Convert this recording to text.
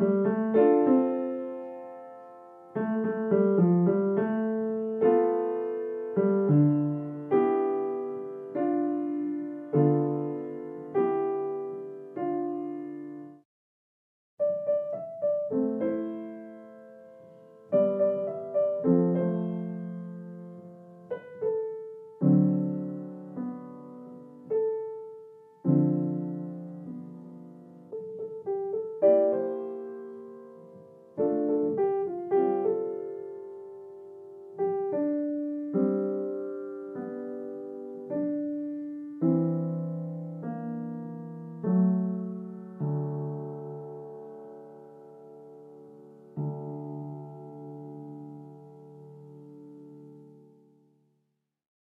Música